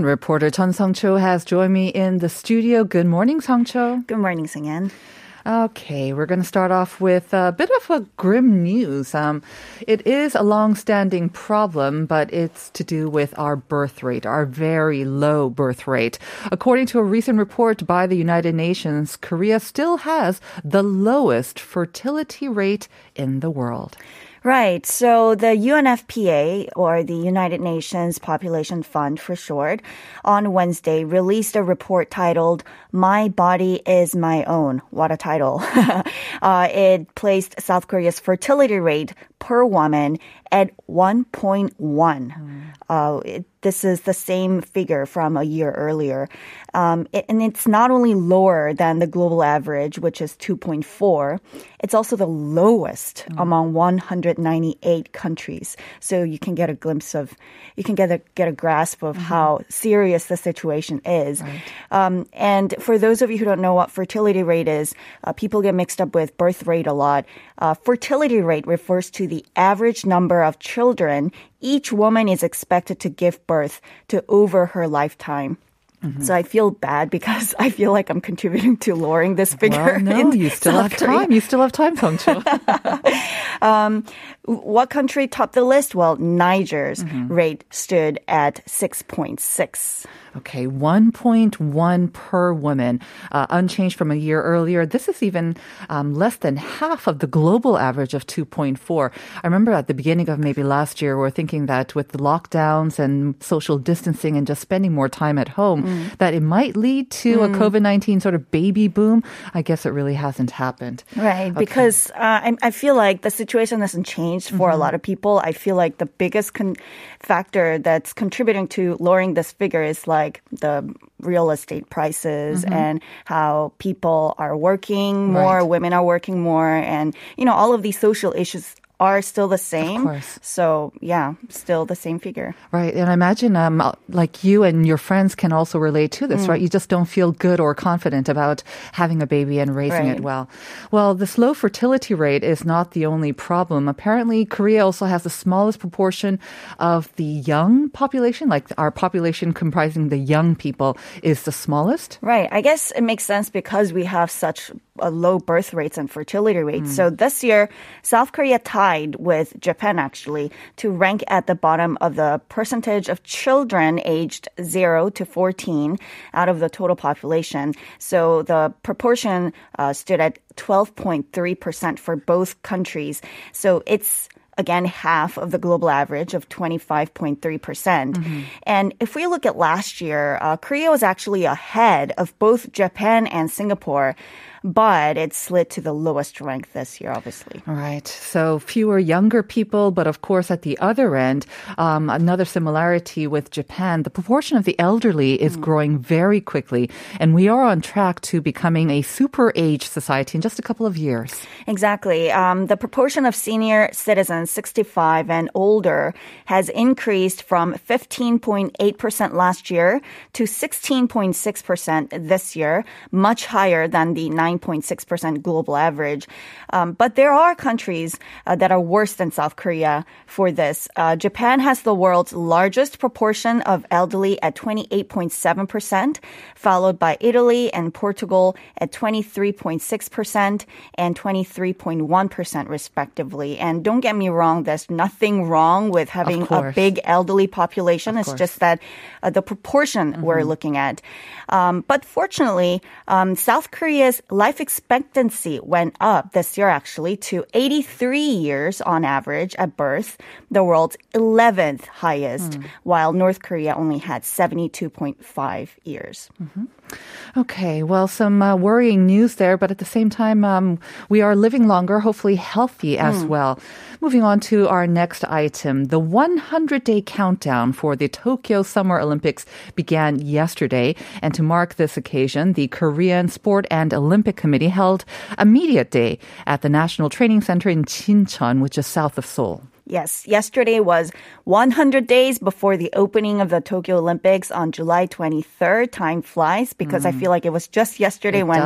And reporter Chun Sung Cho has joined me in the studio. Good morning, Sung Cho. Good morning, Singyan. Okay, we're going to start off with a bit of a grim news. Um, it is a long-standing problem, but it's to do with our birth rate, our very low birth rate. According to a recent report by the United Nations, Korea still has the lowest fertility rate in the world. Right. So the UNFPA, or the United Nations Population Fund for short, on Wednesday released a report titled My Body is My Own. What a title. uh, it placed South Korea's fertility rate per woman at 1.1. Mm. Uh, it, this is the same figure from a year earlier. Um, it, and it's not only lower than the global average, which is 2.4, it's also the lowest mm. among 198 countries. So you can get a glimpse of, you can get a, get a grasp of mm-hmm. how serious the situation is. Right. Um, and for those of you who don't know what fertility rate is, uh, people get mixed up with birth rate a lot. Uh, fertility rate refers to the average number of children each woman is expected to give birth to over her lifetime. Mm-hmm. So I feel bad because I feel like I'm contributing to lowering this figure. Well, no, you still South have Korea. time. You still have time, Songcho. um, what country topped the list? Well, Niger's mm-hmm. rate stood at 6.6. Okay, 1.1 per woman, uh, unchanged from a year earlier. This is even um, less than half of the global average of 2.4. I remember at the beginning of maybe last year, we are thinking that with the lockdowns and social distancing and just spending more time at home, mm. that it might lead to mm. a COVID 19 sort of baby boom. I guess it really hasn't happened. Right, okay. because uh, I, I, feel like the situation hasn't changed for mm-hmm. a lot of people. I feel like the biggest con- factor that's contributing to lowering this figure is like like the real estate prices mm-hmm. and how people are working more, right. women are working more, and you know all of these social issues are still the same. Of course. So yeah, still the same figure. Right. And I imagine um, like you and your friends can also relate to this, mm. right? You just don't feel good or confident about having a baby and raising right. it well. Well, this low fertility rate is not the only problem. Apparently, Korea also has the smallest proportion of the young population, like our population comprising the young people is the smallest. Right. I guess it makes sense because we have such low birth rates and fertility rates. Mm. So this year, South Korea tied with Japan actually to rank at the bottom of the percentage of children aged 0 to 14 out of the total population. So the proportion uh, stood at 12.3% for both countries. So it's again half of the global average of 25.3%. percent mm hmm And if we look at last year, uh, Korea was actually ahead of both Japan and Singapore but it slid to the lowest rank this year, obviously. Right. So fewer younger people, but of course, at the other end, um, another similarity with Japan, the proportion of the elderly is mm. growing very quickly, and we are on track to becoming a super age society in just a couple of years. Exactly. Um, the proportion of senior citizens 65 and older has increased from 15.8% last year to 16.6% this year, much higher than the 9 9.6% global average. Um, but there are countries uh, that are worse than South Korea for this. Uh, Japan has the world's largest proportion of elderly at 28.7%, followed by Italy and Portugal at 23.6% and 23.1% respectively. And don't get me wrong, there's nothing wrong with having a big elderly population. Of it's course. just that uh, the proportion mm-hmm. we're looking at. Um, but fortunately, um, South Korea's life expectancy went up this year actually to 83 years on average at birth, the world's 11th highest, mm. while North Korea only had 72.5 years. Mm-hmm. Okay, well, some uh, worrying news there, but at the same time, um, we are living longer, hopefully healthy as well. Moving on to our next item. The 100 day countdown for the Tokyo Summer Olympics began yesterday. And to mark this occasion, the Korean Sport and Olympic Committee held a media day at the National Training Center in Jincheon, which is south of Seoul. Yes, yesterday was 100 days before the opening of the Tokyo Olympics on July 23rd. Time flies because I feel like it was just yesterday It when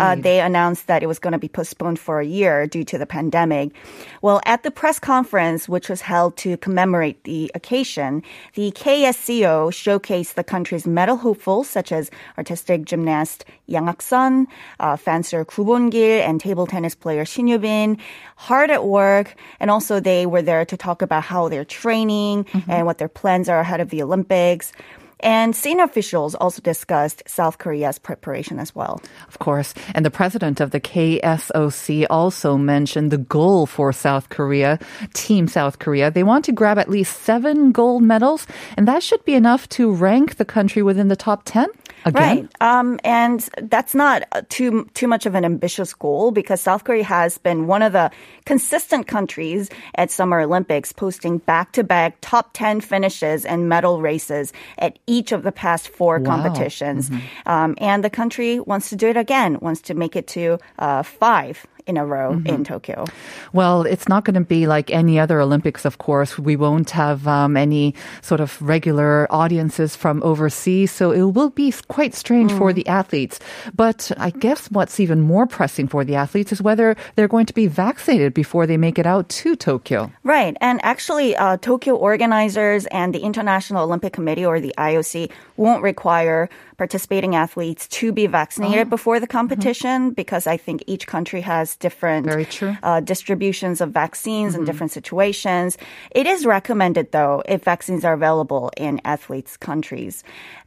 uh, they announced that it was going to be postponed for a year due to the pandemic. Well, at the press conference, which was held to commemorate the occasion, the KSOC showcased the country's medal hopefuls such as artistic gymnast Yang Hak-seon, uh, fencer Gu Bon-gil, and table tennis player Shin Yoo-bin, hard at work, and also they were there to talk about how they're training mm-hmm. and what their plans are ahead of the Olympics. And senior officials also discussed South Korea's preparation as well. Of course. And the president of the KSOC also mentioned the goal for South Korea, Team South Korea. They want to grab at least seven gold medals, and that should be enough to rank the country within the top 10 again. Right. Um, and that's not too too much of an ambitious goal because South Korea has been one of the consistent countries at Summer Olympics, posting back-to-back top 10 finishes and medal races at each of the past four Wow. competitions. Um, and the country wants to do it again, wants to make it to uh, five in a row in Tokyo. Well, it's not going to be like any other Olympics, of course. We won't have um, any sort of regular audiences from overseas, so it will be quite strange for the athletes. But I guess what's even more pressing for the athletes is whether they're going to be vaccinated before they make it out to Tokyo. Right. And actually, uh, Tokyo organizers and the International Olympic Committee or the IOC won't require participating athletes to be vaccinated Oh. before the competition because I think each country has different Very true. Mm-hmm. Uh, distributions of vaccines in different situations. It is recommended, though, if vaccines are available in athletes' countries.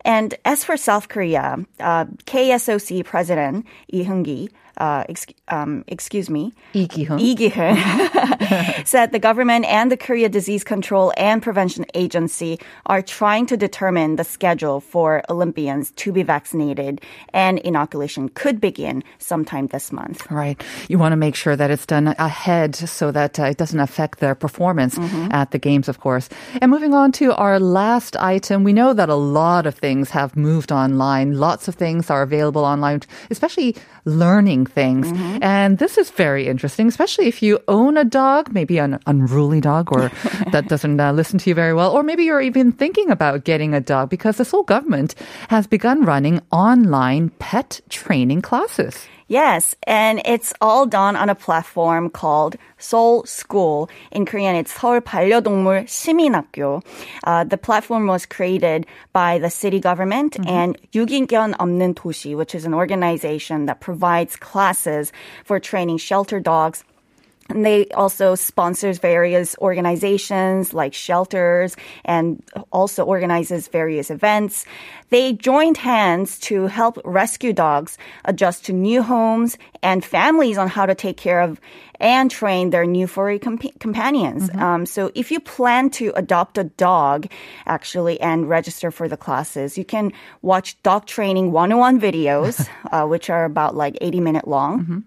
And as for South Korea, uh, KSOC President Lee Hyung-gi, uh, ex- um, excuse me, Lee Ki-heung said the government and the Korea Disease Control and Prevention Agency are trying to determine the schedule for Olympians to be vaccinated, and inoculation could begin sometime this month. Right. You want to make sure that it's done ahead so that uh, it doesn't affect their performance at the games, of course. And moving on to our last item, we know that a lot of things have moved online. Lots of things are available online, especially learning things. And this is very interesting, especially if you own a dog, maybe an unruly dog or that doesn't uh, listen to you very well, or maybe you're even thinking about getting a dog because the Seoul government has begun running online pet training classes. Yes, and it's all done on a platform called Seoul School. In Korean, it's 서울 반려동물 시민학교. Uh, the platform was created by the city government and 유기견 없는 도시, which is an organization that provides classes for training shelter dogs and they also sponsors various organizations like shelters and also organizes various events. They joined hands to help rescue dogs adjust to new homes and families on how to take care of and train their new furry comp- companions. Um, so if you plan to adopt a dog, actually, and register for the classes, you can watch dog training 101 videos, uh, which are about like 80 minute long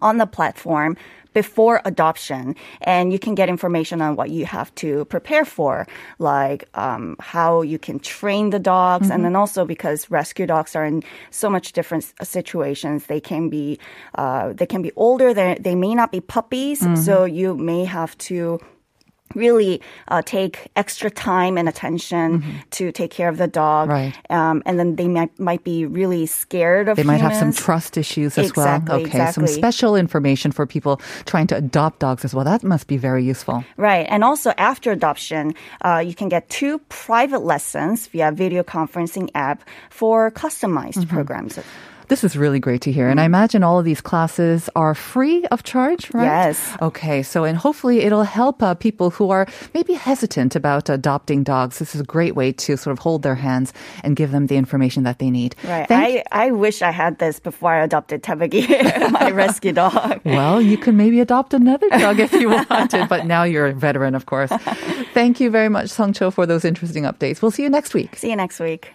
on the platform before adoption and you can get information on what you have to prepare for like um, how you can train the dogs and then also because rescue dogs are in so much different situations. They can be uh, they can be older they, they may not be puppies so you may have to really uh, take extra time and attention to take care of the dog Right. um, and then they might, might be really scared of They might have some trust issues as Exactly, well. Okay, some special information for people trying to adopt dogs as well. That must be very useful. Right. And also after adoption, uh, you can get two private lessons via video conferencing app for customized Mm-hmm. programs. This is really great to hear. And I imagine all of these classes are free of charge, right? Yes. Okay. So, and hopefully it'll help uh, people who are maybe hesitant about adopting dogs. This is a great way to sort of hold their hands and give them the information that they need. Right. Thank I, I wish I had this before I adopted Tabagi, my rescue dog. Well, you can maybe adopt another dog if you wanted, but now you're a veteran, of course. Thank you very much, Song Cho, for those interesting updates. We'll see you next week. See you next week.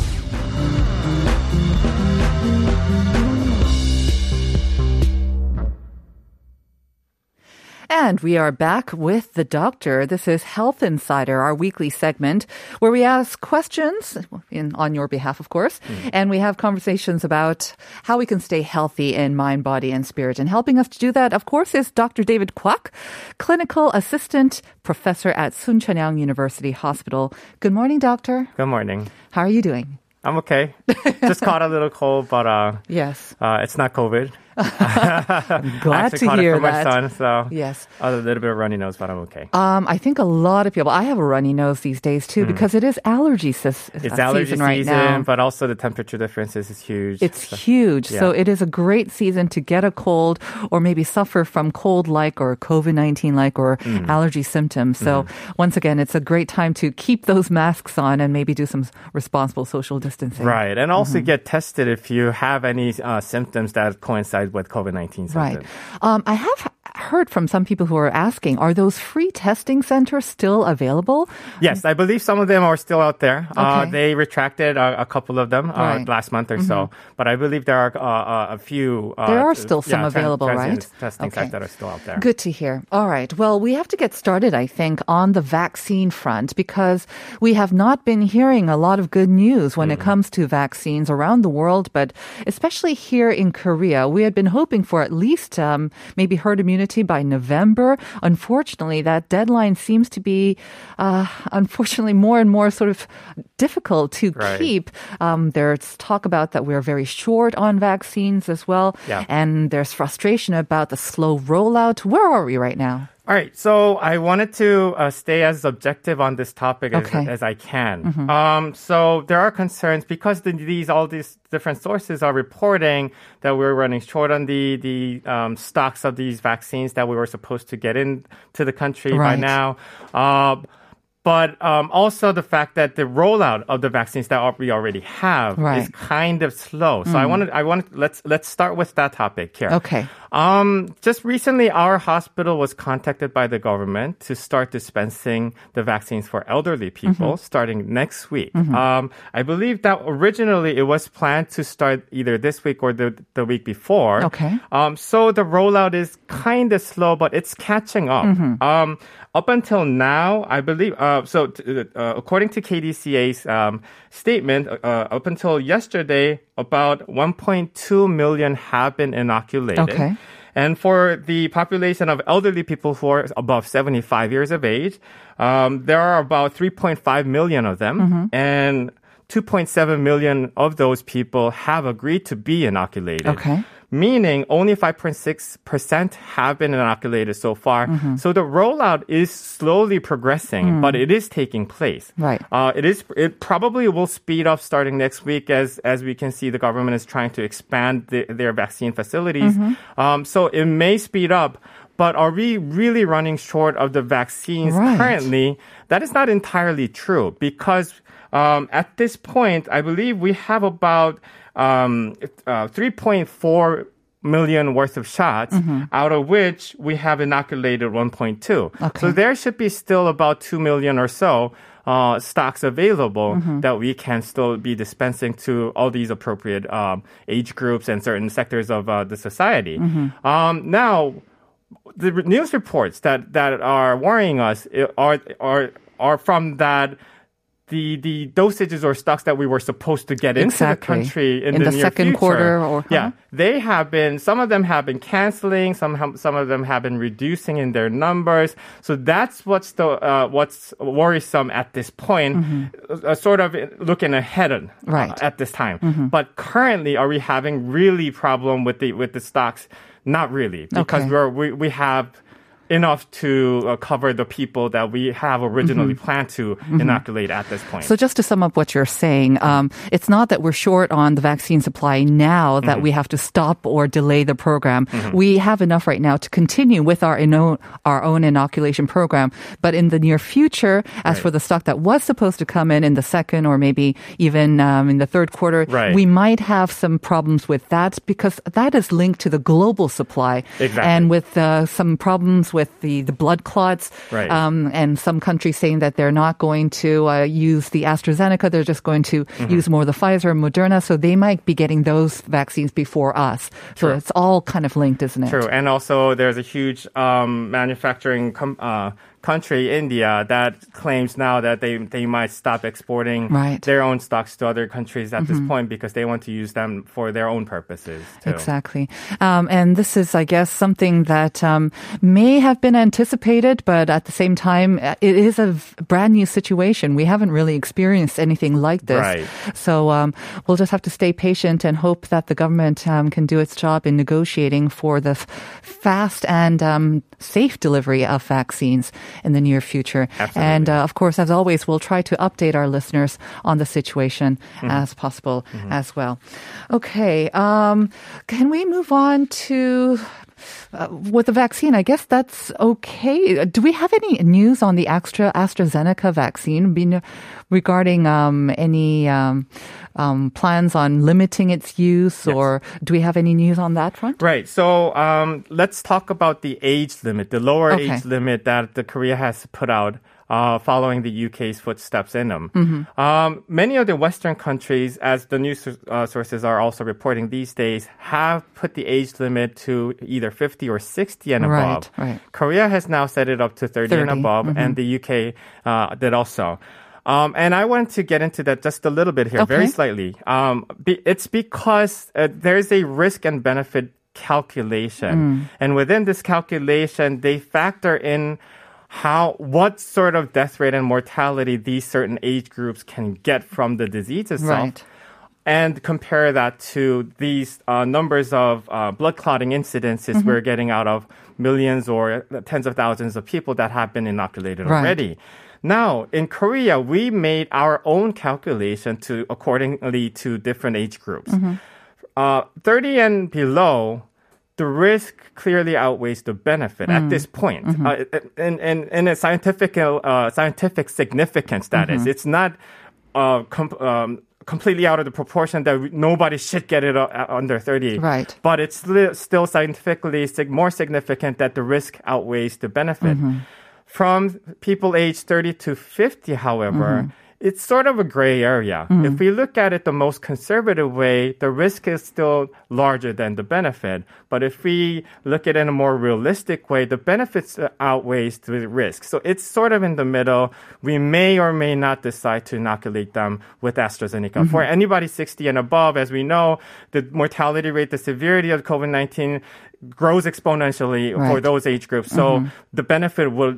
And we are back with the doctor. This is Health Insider, our weekly segment where we ask questions in, on your behalf, of course, and we have conversations about how we can stay healthy in mind, body, and spirit. And helping us to do that, of course, is Dr. David Kwok, clinical assistant professor at Soonchunhyang University Hospital. Good morning, doctor. Good morning. How are you doing? I'm okay. Just caught a little cold, but uh, Yes. uh, it's not COVID. I'm glad to hear it from that. my son, so Yes. a little bit of runny nose, but I'm okay. Um, I think a lot of people. I have a runny nose these days too because it is allergy sis- Hmm. It's uh, allergy season right now. but also the temperature differences is huge. It's So- huge. So it is a great season to get a cold or maybe suffer from cold like or COVID 19 like or Hmm. allergy symptoms. So once again, it's a great time to keep those masks on and maybe do some responsible social distancing. Right, and also Mm-hmm. get tested if you have any uh, symptoms that coincide with COVID nineteen Right. Um, I have heard from some people who are asking, are those free testing centers still available? Yes, I believe some of them are still out there. Uh, they retracted uh, a couple of them uh, Right. Mm-hmm. last month or so, but I believe there are uh, uh, a few. Uh, There are still some yeah, available, transient right? Testing Okay. sites that are still out there. Good to hear. All right. Well, we have to get started, I think, on the vaccine front because we have not been hearing a lot of good news when it comes to vaccines around the world, but especially here in Korea. We had been hoping for at least um, maybe herd immunity by November. Unfortunately, that deadline seems to be, uh, unfortunately, more and more sort of difficult to Right. keep. Um, there's talk about that we're very short on vaccines as well. Yeah. And there's frustration about the slow rollout. Where are we right now? All right, so I wanted to uh, stay as objective on this topic as, Okay. as I can. Um, so there are concerns because the, these all these different sources are reporting that we're running short on the the um, stocks of these vaccines that we were supposed to get into the country by now. Uh, but um, also the fact that the rollout of the vaccines that we already have is kind of slow. So I wanted, I wanted, let's let's start with that topic here. Okay. Um, just recently, our hospital was contacted by the government to start dispensing the vaccines for elderly people Mm-hmm. starting next week. Um, I believe that originally it was planned to start either this week or the, the week before. Okay. Um, so the rollout is kind of slow, but it's catching up. Mm-hmm. Um, up until now, I believe, uh, so t- uh, according to KDCA's um, statement, uh, up until yesterday, about 1.2 million have been inoculated. Okay. And for the population of elderly people who are above 75 years of age, um, there are about 3.5 million of them. Mm-hmm. And 2.7 million of those people have agreed to be inoculated. Okay. Meaning only 5.6% have been inoculated so far. Mm-hmm. So the rollout is slowly progressing, but it is taking place. Mm. Right. Uh, it is. It probably will speed up starting next week, as as we can see, the government is trying to expand the, their vaccine facilities. Mm-hmm. Um, so it may speed up. But are we really running short of the vaccines Right. currently? That is not entirely true because um, at this point, I believe we have about um, uh, 3.4 million worth of shots, out of which we have inoculated 1.2. So there should be still about 2 million or so uh, stocks available that we can still be dispensing to all these appropriate um, age groups and certain sectors of uh, the society. Um, now, the news reports that, that are worrying us are are are from that the the dosages or stocks that we were supposed to get into the country in, In the, the second future. quarter or- yeah uh-huh. they have been some of them have been canceling some have- some of them have been reducing in their numbers so that's what's the uh, what's worrisome at this point uh, sort of looking ahead on, Mm-hmm. Right. Mm-hmm. uh, at this time but currently are we having really problem with the with the stocks not really because Okay. we're we, we have enough to uh, cover the people that we have originally Mm-hmm. planned to inoculate at this point. So just to sum up what you're saying, um, it's not that we're short on the vaccine supply now that Mm-hmm. we have to stop or delay the program. We have enough right now to continue with our ino- our own inoculation program. But in the near future, as Right. for the stock that was supposed to come in in the second or maybe even um, in the third quarter, Right. we might have some problems with that because that is linked to the global supply. Exactly. And with uh, some problems with the, the blood clots, Right. um, and some countries saying that they're not going to uh, use the AstraZeneca, they're just going to Mm-hmm. use more of the Pfizer and Moderna, so they might be getting those vaccines before us. So True. it's all kind of linked, isn't it? True, and also there's a huge um, manufacturing com- uh, country, India, that claims now that they they might stop exporting Right. their own stocks to other countries at this point because they want to use them for their own purposes. Too. Exactly. Um, and this is, I guess, something that um, may have been anticipated, but at the same time, uh, it is a brand new situation. We haven't really experienced anything like this. Right. So um, we'll just have to stay patient and hope that the government um, can do its job in negotiating for the f- fast and um, safe delivery of vaccines in the near future. Absolutely. And uh, of course, as always, we'll try to update our listeners on the situation Mm-hmm. as possible as well. Okay, um, can we move on to uh, with the vaccine? I guess that's okay. Do we have any news on the Astra AstraZeneca vaccine Been- regarding um, any um, um, plans on limiting its use, Yes. or do we have any news on that front? Right. So um, let's talk about the age limit, the lower Okay. age limit that the Korea has put out. Uh, following the UK's footsteps in them. Mm-hmm. Um, many of the Western countries, as the news uh, sources are also reporting these days, have put the age limit to either 50 or 60 and above. right. right. Korea has now set it up to 30, and above, mm-hmm. and the UK uh, did also. Um, and I wanted to get into that just a little bit here, very slightly. Um, be, it's because uh, there's a risk and benefit calculation, and within this calculation, they factor in how what sort of death rate and mortality these certain age groups can get from the disease itself Right. and compare that to these uh, numbers of uh, blood clotting incidences Mm-hmm. we're getting out of millions or tens of thousands of people that have been inoculated Right. already. Now, in Korea, we made our own calculation to accordingly to different age groups. Mm-hmm. Uh, 30 and below, the risk clearly outweighs the benefit Mm. at this point. Mm-hmm. Uh, in, in, in a scientific, uh, scientific significance, that is. Mm-hmm. It's not uh, com- um, completely out of the proportion that nobody should get it uh, under 30. Right. But it's still scientifically more significant that the risk outweighs the benefit. Mm-hmm. From people aged 30 to 50, however, Mm-hmm. It's sort of a gray area. Mm-hmm. If we look at it the most conservative way, the risk is still larger than the benefit. But if we look at it in a more realistic way, the benefits outweighs the risk. So it's sort of in the middle. We may or may not decide to inoculate them with AstraZeneca. Mm-hmm. For anybody 60 and above, as we know, the mortality rate, the severity of COVID-19 grows exponentially for those age groups. So the benefit will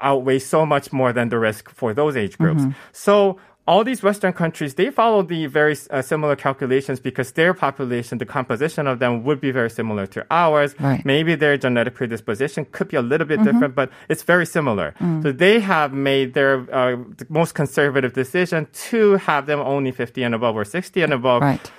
outweigh so much more than the risk for those age groups. So all these Western countries, they follow the very uh, similar calculations because their population, the composition of them would be very similar to ours. Right. Maybe their genetic predisposition could be a little bit different, but it's very similar. So they have made their uh, most conservative decision to have them only 50 and above or 60 and above. Right.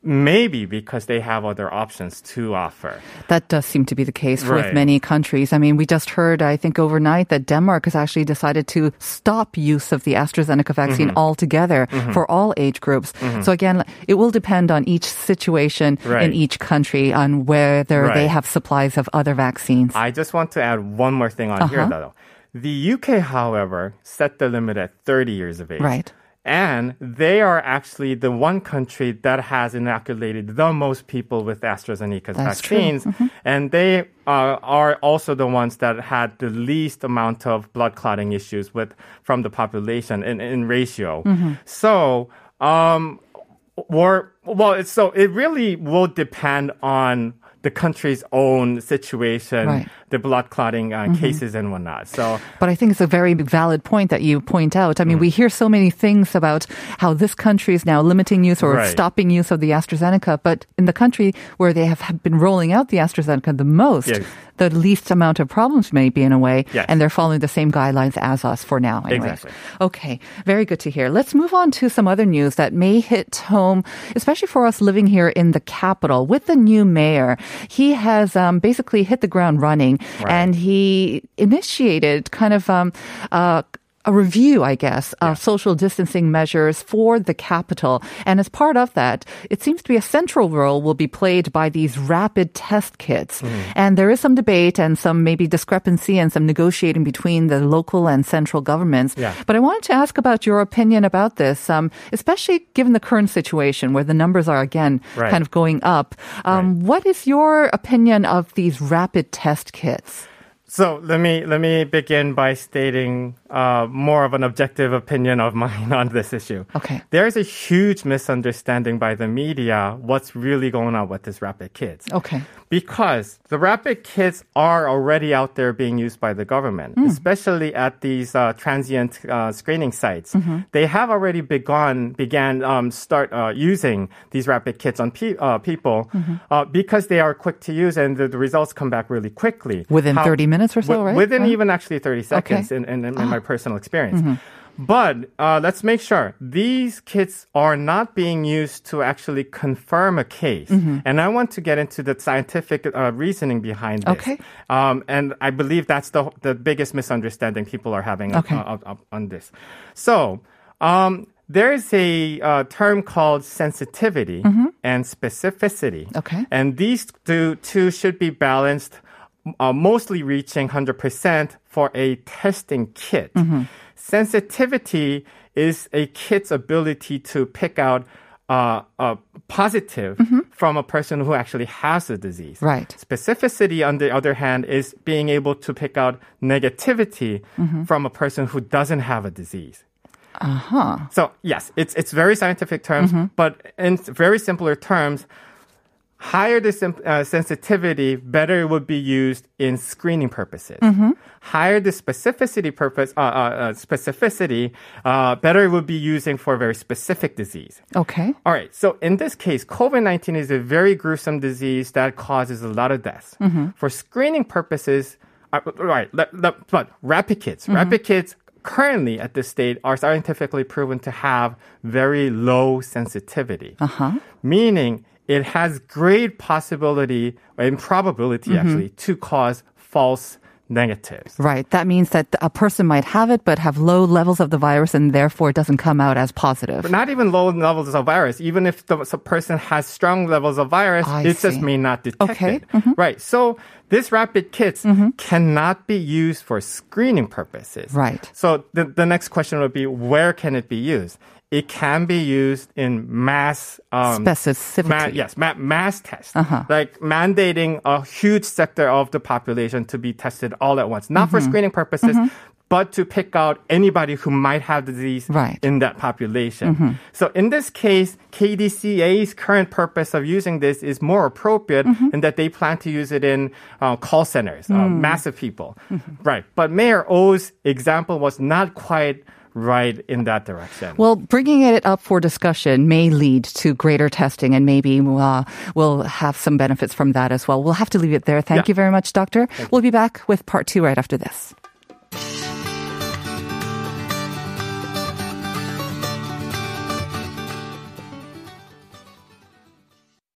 Maybe because they have other options to offer. That does seem to be the case with many countries. I mean, we just heard, I think, overnight that Denmark has actually decided to stop use of the AstraZeneca vaccine Mm-hmm. altogether for all age groups. So again, it will depend on each situation Right. in each country on whether they have supplies of other vaccines. I just want to add one more thing on here, Uh-huh. though. The UK, however, set the limit at 30 years of age. Right. And they are actually the one country that has inoculated the most people with AstraZeneca's That's vaccines. And they uh, are also the ones that had the least amount of blood clotting issues with from the population in, in ratio. So, um, or well, it's so it really will depend on the country's own situation Right. The blood clotting uh, cases and whatnot. So But I think it's a very valid point that you point out. I mean, we hear so many things about how this country is now limiting use or Right. stopping use of the AstraZeneca, but in the country where they have been rolling out the AstraZeneca the most, Yes. the least amount of problems maybe in a way, Yes. and they're following the same guidelines as us for now. Anyways. Exactly. Okay, very good to hear. Let's move on to some other news that may hit home, especially for us living here in the capital. With the new mayor, he has um, basically hit the ground running, and he initiated kind of um, uh, a review, I guess, of social distancing measures for the capital. And as part of that, it seems to be a central role will be played by these rapid test kits. And there is some debate and some maybe discrepancy and some negotiating between the local and central governments. Yeah. But I wanted to ask about your opinion about this, um, especially given the current situation where the numbers are again Right. kind of going up. Um, What is your opinion of these rapid test kits? So let me let me begin by stating uh, more of an objective opinion of mine on this issue. Okay. There is a huge misunderstanding by the media what's really going on with this rapid kits. Okay. Because the rapid kits are already out there being used by the government, especially at these uh, transient uh, screening sites. They have already begun began um, start uh, using these rapid kits on pe- uh, people uh, because they are quick to use and the, the results come back really quickly Within 30 minutes or so, wi- right? Within Right. even actually 30 seconds in, in, in my personal experience. But uh, let's make sure these kits are not being used to actually confirm a case. And I want to get into the scientific uh, reasoning behind this. Okay. Um, and I believe that's the, the biggest misunderstanding people are having Okay. on this. So, um, there is a uh, term called sensitivity and specificity. Okay. And these two, two should be balanced, uh, mostly reaching 100% for a testing kit. Sensitivity is a kit's ability to pick out uh, a positive from a person who actually has the disease. Right. Specificity, on the other hand, is being able to pick out negativity from a person who doesn't have a disease. Uh-huh. So yes, it's it's very scientific terms, but in very simpler terms, higher the sim- uh, sensitivity, better it would be used in screening purposes. Higher the specificity purpose, uh, uh, uh, specificity, uh, better it would be using for a very specific disease. Okay. All right. So in this case, COVID 19 is a very gruesome disease that causes a lot of deaths. For screening purposes, uh, right, but rapid kits, rapid kits currently at this state are scientifically proven to have very low sensitivity. Uh-huh. Meaning it has great possibility and probability actually to cause false negatives. Right. That means that a person might have it but have low levels of the virus and therefore it doesn't come out as positive. But not even low levels of virus. Even if the person has strong levels of virus, I it just see. may not detect Okay. Mm-hmm. it. Right. So this rapid kits cannot be used for screening purposes. Right. So the, the next question would be, where can it be used? It can be used in mass um, Specificity. Ma- yes, ma- mass test. Uh-huh. Like mandating a huge sector of the population to be tested all at once, not for Mm-hmm. screening purposes, but to pick out anybody who might have the disease Right. Mm-hmm. in that population. So in this case, KDCA's current purpose of using this is more appropriate Mm-hmm. in that they plan to use it in uh, call centers, uh, Mm. massive people. Mm-hmm. Right. But Mayor Oh's example was not quite right in that direction. Well, bringing it up for discussion may lead to greater testing, and maybe uh, we'll have some benefits from that as well. We'll have to leave it there. Thank Yeah. you very much, Doctor. We'll be back with part two right after this.